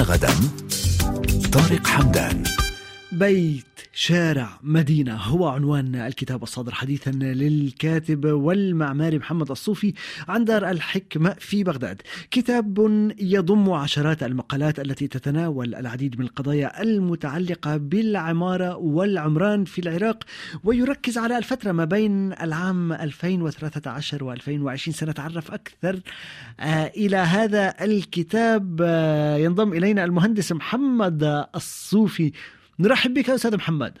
غدا. طارق حمدان. بيت. شارع مدينة هو عنوان الكتاب الصادر. حديثا للكاتب والمعماري محمد الصوفي عن دار الحكمة في بغداد. كتاب يضم عشرات المقالات التي تتناول العديد من القضايا المتعلقة بالعمارة والعمران في العراق ويركز على الفترة ما بين العام 2013 و2020 سنتعرف أكثر آه، إلى هذا الكتاب. آه، ينضم إلينا المهندس محمد الصوفي. نرحب بك أستاذ محمد.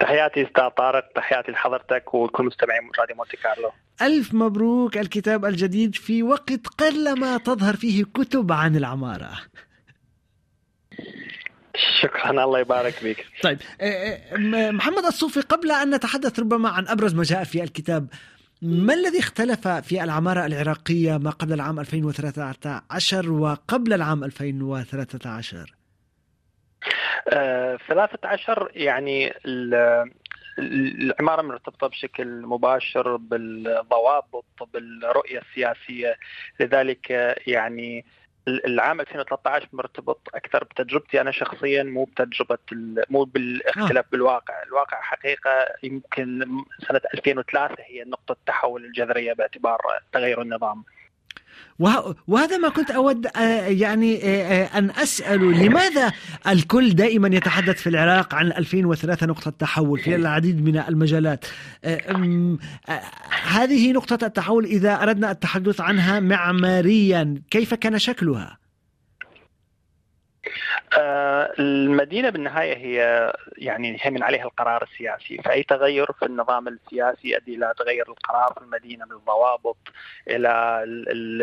تحياتي أستاذ طارق تحياتي لحضرتك وكل مستمعين راديو مونتي كارلو. ألف مبروك الكتاب الجديد في وقت قلما تظهر فيه كتب عن العمارة. شكرا الله يبارك فيك. طيب آه، آه، محمد الصوفي قبل أن نتحدث ربما عن أبرز ما جاء في الكتاب ما الذي اختلف في العمارة العراقية ما قبل العام 2013 وقبل العام 2013 13 آه، يعني العمارة مرتبطة بشكل مباشر بالضوابط بالرؤية السياسية لذلك يعني العام 2013 مرتبط أكثر بتجربتي أنا شخصيا مو بتجربة مو بالاختلاف آه. بالواقع، الواقع حقيقة يمكن سنة 2003 هي نقطة التحول الجذرية باعتبار تغير النظام. وهذا ما كنت أود آه، يعني آه، آه، أن أسأل لماذا الكل دائما يتحدث في العراق عن 2003 نقطة تحول في العديد من المجالات هذه نقطة التحول إذا أردنا التحدث عنها معماريا كيف كان شكلها؟ آه، المدينة بالنهاية هي يعني يهمن عليها القرار السياسي، فأي تغير في النظام السياسي يؤدي إلى تغير القرار في المدينة بالضوابط إلى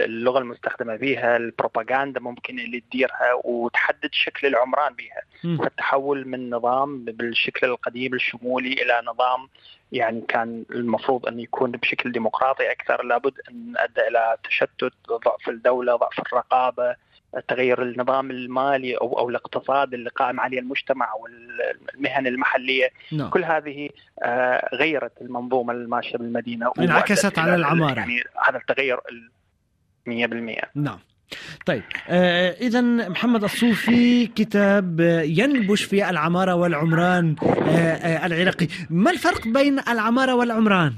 اللغة المستخدمة بها، البروباغندا ممكن اللي تديرها وتحدد شكل العمران بها، فالتحول من نظام بالشكل القديم الشمولي إلى نظام يعني كان المفروض أن يكون بشكل ديمقراطي أكثر. لابد أن أدى إلى تشتت ضعف الدولة ضعف الرقابة تغير النظام المالي أو أو الاقتصاد اللي قائم عليه المجتمع والمهن المحلية. نعم. كل هذه آه، غيرت المنظومة الماشية بالمدينة انعكست على العمارة. يعني هذا التغير 100% نعم. طيب آه اذا محمد الصوفي كتاب ينبش في العمارة والعمران آه آه العراقي. ما الفرق بين العمارة والعمران؟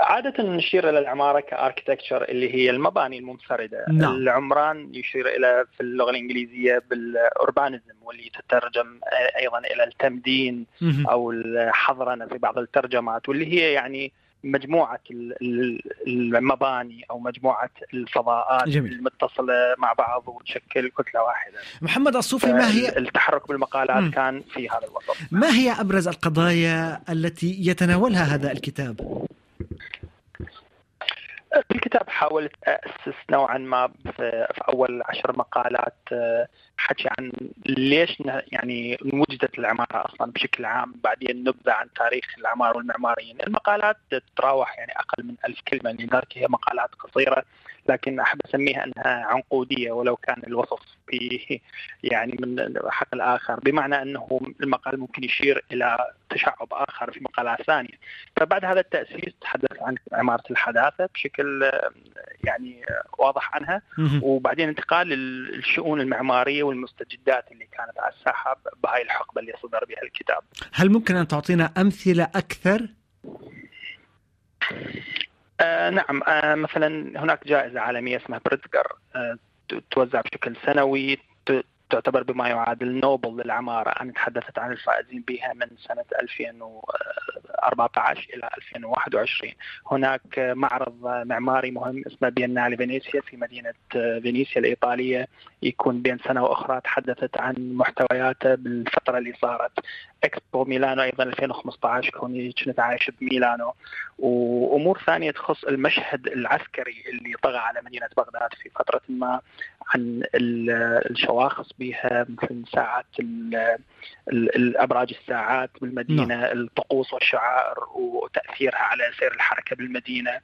عادة نشير إلى العمارة كأركتكتشر اللي هي المباني المنفردة نعم. العمران يشير إلى في اللغة الإنجليزية بالأوربانيزم واللي تترجم أيضا إلى التمدين أو الحضرنة في بعض الترجمات واللي هي يعني مجموعة المباني أو مجموعة الفضاءات جميل. المتصلة مع بعض وتشكل كتلة واحدة محمد الصوفي ما هي التحرك بالمقالات م. كان في هذا الوسط ما هي أبرز القضايا التي يتناولها هذا الكتاب؟ حاولت أسس نوعا ما في أول عشر مقالات آه، حكي عن ليش يعني وجدت العمارة أصلا بشكل عام بعدين نبذة عن تاريخ العمار والمعماريين. المقالات تتراوح يعني أقل من ألف كلمة لذلك هي مقالات قصيرة. لكن أحب أسميها أنها عنقودية ولو كان الوصف يعني من حق الآخر بمعنى أنه المقال ممكن يشير إلى تشعب آخر في مقالات ثانية فبعد هذا التأسيس تحدث عن عمارة الحداثة بشكل يعني واضح عنها وبعدين انتقال للشؤون المعمارية والمستجدات اللي كانت على الساحة بهاي الحقبة اللي صدر بها الكتاب. هل ممكن أن تعطينا أمثلة أكثر؟ آه نعم آه مثلا هناك جائزة عالمية اسمها بريتجر آه توزع بشكل سنوي تعتبر بما يعادل نوبل للعمارة. أنا تحدثت عن الفائزين بها من سنة 2014 إلى 2021 هناك معرض معماري مهم اسمه بينالي فينيسيا في مدينة فينيسيا الإيطالية. يكون بين سنة وأخرى تحدثت عن محتوياته بالفترة اللي صارت. اكسبو ميلانو أيضا 2015 كوني كنت عايش بميلانو. وأمور ثانية تخص المشهد العسكري اللي طغى على مدينة بغداد في فترة ما عن الشواخص بها مثل ساعات الأبراج الساعات بالمدينة نعم. الطقوس والشعائر وتأثيرها على سير الحركة بالمدينة.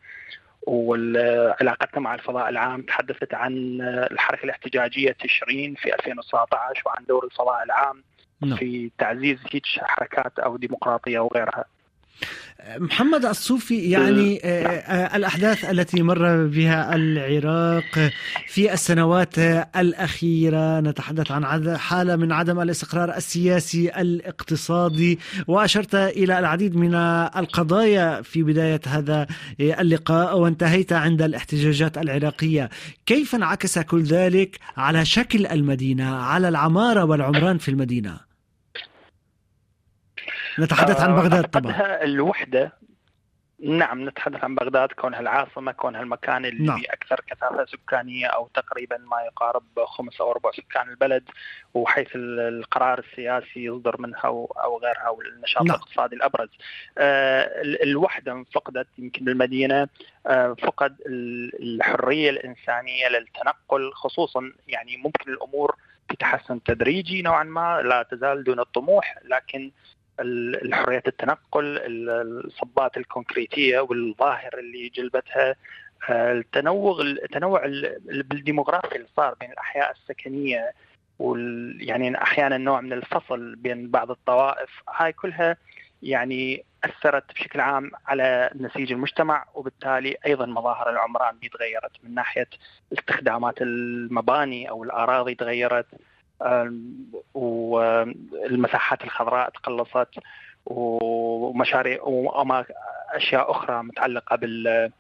وعلاقتنا مع الفضاء العام تحدثت عن الحركة الاحتجاجية تشرين في 2019 وعن دور الفضاء العام. نعم. في تعزيز هيك حركات أو ديمقراطية وغيرها محمد الصوفي يعني آه، آه، الأحداث التي مر بها العراق في السنوات الأخيرة. نتحدث عن حالة من عدم الاستقرار السياسي الاقتصادي. وأشرت إلى العديد من القضايا في بداية هذا اللقاء وانتهيت عند الاحتجاجات العراقية. كيف انعكس كل ذلك على شكل المدينة على العمارة والعمران في المدينة؟ نتحدث عن بغداد طبعا الوحدة نعم نتحدث عن بغداد كونها العاصمة كونها المكان اللي نعم. أكثر كثافة سكانية أو تقريبا ما يقارب خمس أو ربع سكان البلد وحيث القرار السياسي يصدر منها أو غيرها والنشاط نعم. الاقتصادي الأبرز آه الوحدة فقدت يمكن المدينة آه فقد الحرية الإنسانية للتنقل خصوصا يعني ممكن الأمور تتحسن تدريجي نوعا ما لا تزال دون الطموح لكن الحرية التنقل الصبات الكونكريتية والظاهر اللي جلبتها آه، التنوع التنوع بالديموغرافي اللي صار بين الأحياء السكنية وال يعني أحيانا نوع من الفصل بين بعض الطوائف. هاي كلها يعني أثرت بشكل عام على نسيج المجتمع وبالتالي أيضا مظاهر العمران تغيرت من ناحية استخدامات المباني أو الأراضي تغيرت. والمساحات الخضراء تقلصت ومشاريع واشياء أخرى متعلقة بال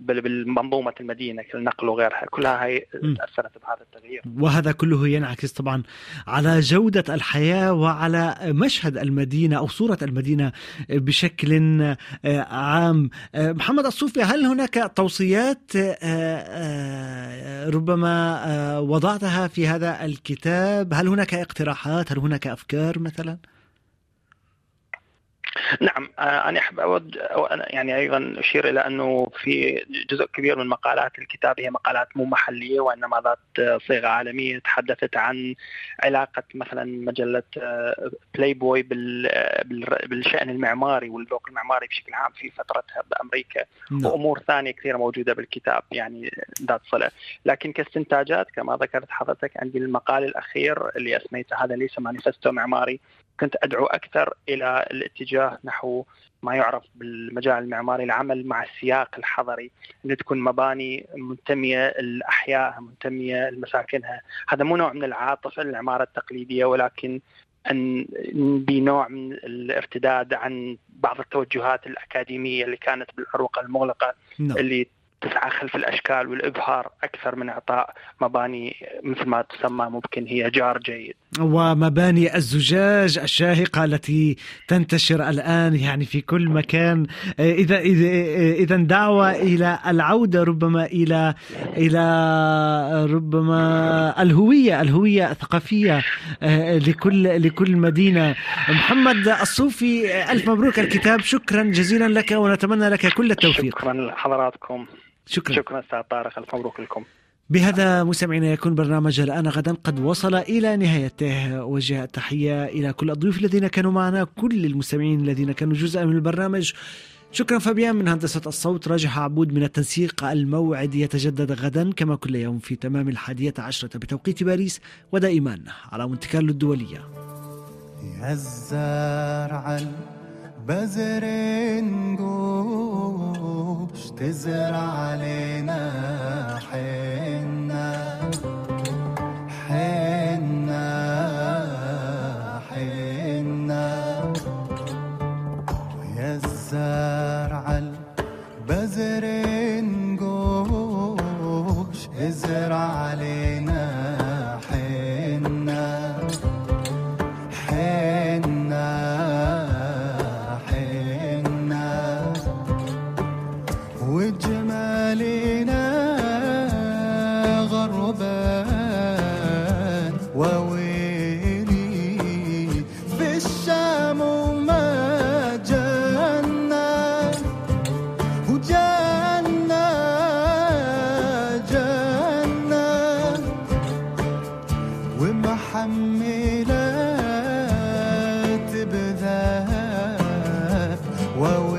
بالمنظومة المدينة النقل وغيرها كلها هي تأثرت بهذا التغيير. وهذا كله ينعكس طبعا على جودة الحياة وعلى مشهد المدينة أو صورة المدينة بشكل آه، عام. آه، محمد الصوفي هل هناك توصيات آه، ربما وضعتها في هذا الكتاب؟ هل هناك اقتراحات؟ هل هناك أفكار مثلا؟ نعم آه، أنا أحب أود يعني أيضا أشير إلى أنه في جزء كبير من مقالات الكتاب هي مقالات مو محلية وإنما ذات صيغة عالمية تحدثت عن علاقة مثلا مجلة Play آه، boy بالشأن المعماري والذوق المعماري بشكل عام في فترتها بأمريكا نعم. وأمور ثانية كثيرة موجودة بالكتاب يعني ذات صلة لكن كاستنتاجات كما ذكرت حضرتك عندي المقال الأخير اللي أسميته هذا ليس مانيفستو معماري كنت أدعو أكثر إلى الاتجاه نحو ما يعرف بالمجال المعماري العمل مع السياق الحضري إن تكون مباني منتمية لأحيائها منتمية لمساكنها هذا مو نوع من العاطفة العماره التقليدية ولكن أن بنوع من الارتداد عن بعض التوجهات الأكاديمية اللي كانت بالاروقه المغلقة نعم. اللي تسعى خلف الأشكال والإبهار أكثر من إعطاء مباني مثل ما تسمى ممكن هي جار جيد. ومباني الزجاج الشاهقة التي تنتشر الآن يعني في كل مكان اذا اذا إذا دعوة إلى العودة ربما إلى إلى ربما الهويه الهوية الثقافية آه، لكل لكل مدينة. محمد الصوفي ألف مبروك الكتاب شكرا جزيلا لك ونتمنى لك كل التوفيق. شكرا لحضراتكم. شكرا شكرا أستاذ طارق ألف مبروك لكم بهذا مستمعينا يكون برنامج الآن غدا قد وصل إلى نهايته. وجه التحية إلى كل الضيوف الذين كانوا معنا كل المستمعين الذين كانوا جزءا من البرنامج. شكرا فابيان من هندسة الصوت راجح عبود من التنسيق الموعد يتجدد غدا كما كل يوم في تمام الحادية عشرة بتوقيت باريس ودائما على منتكال الدولية يا الزارع بزر نقوش تزرع علينا حنا علينا غربان وويلي في الشام وما جانا وجانا جانا ومحملات بذاب وويلي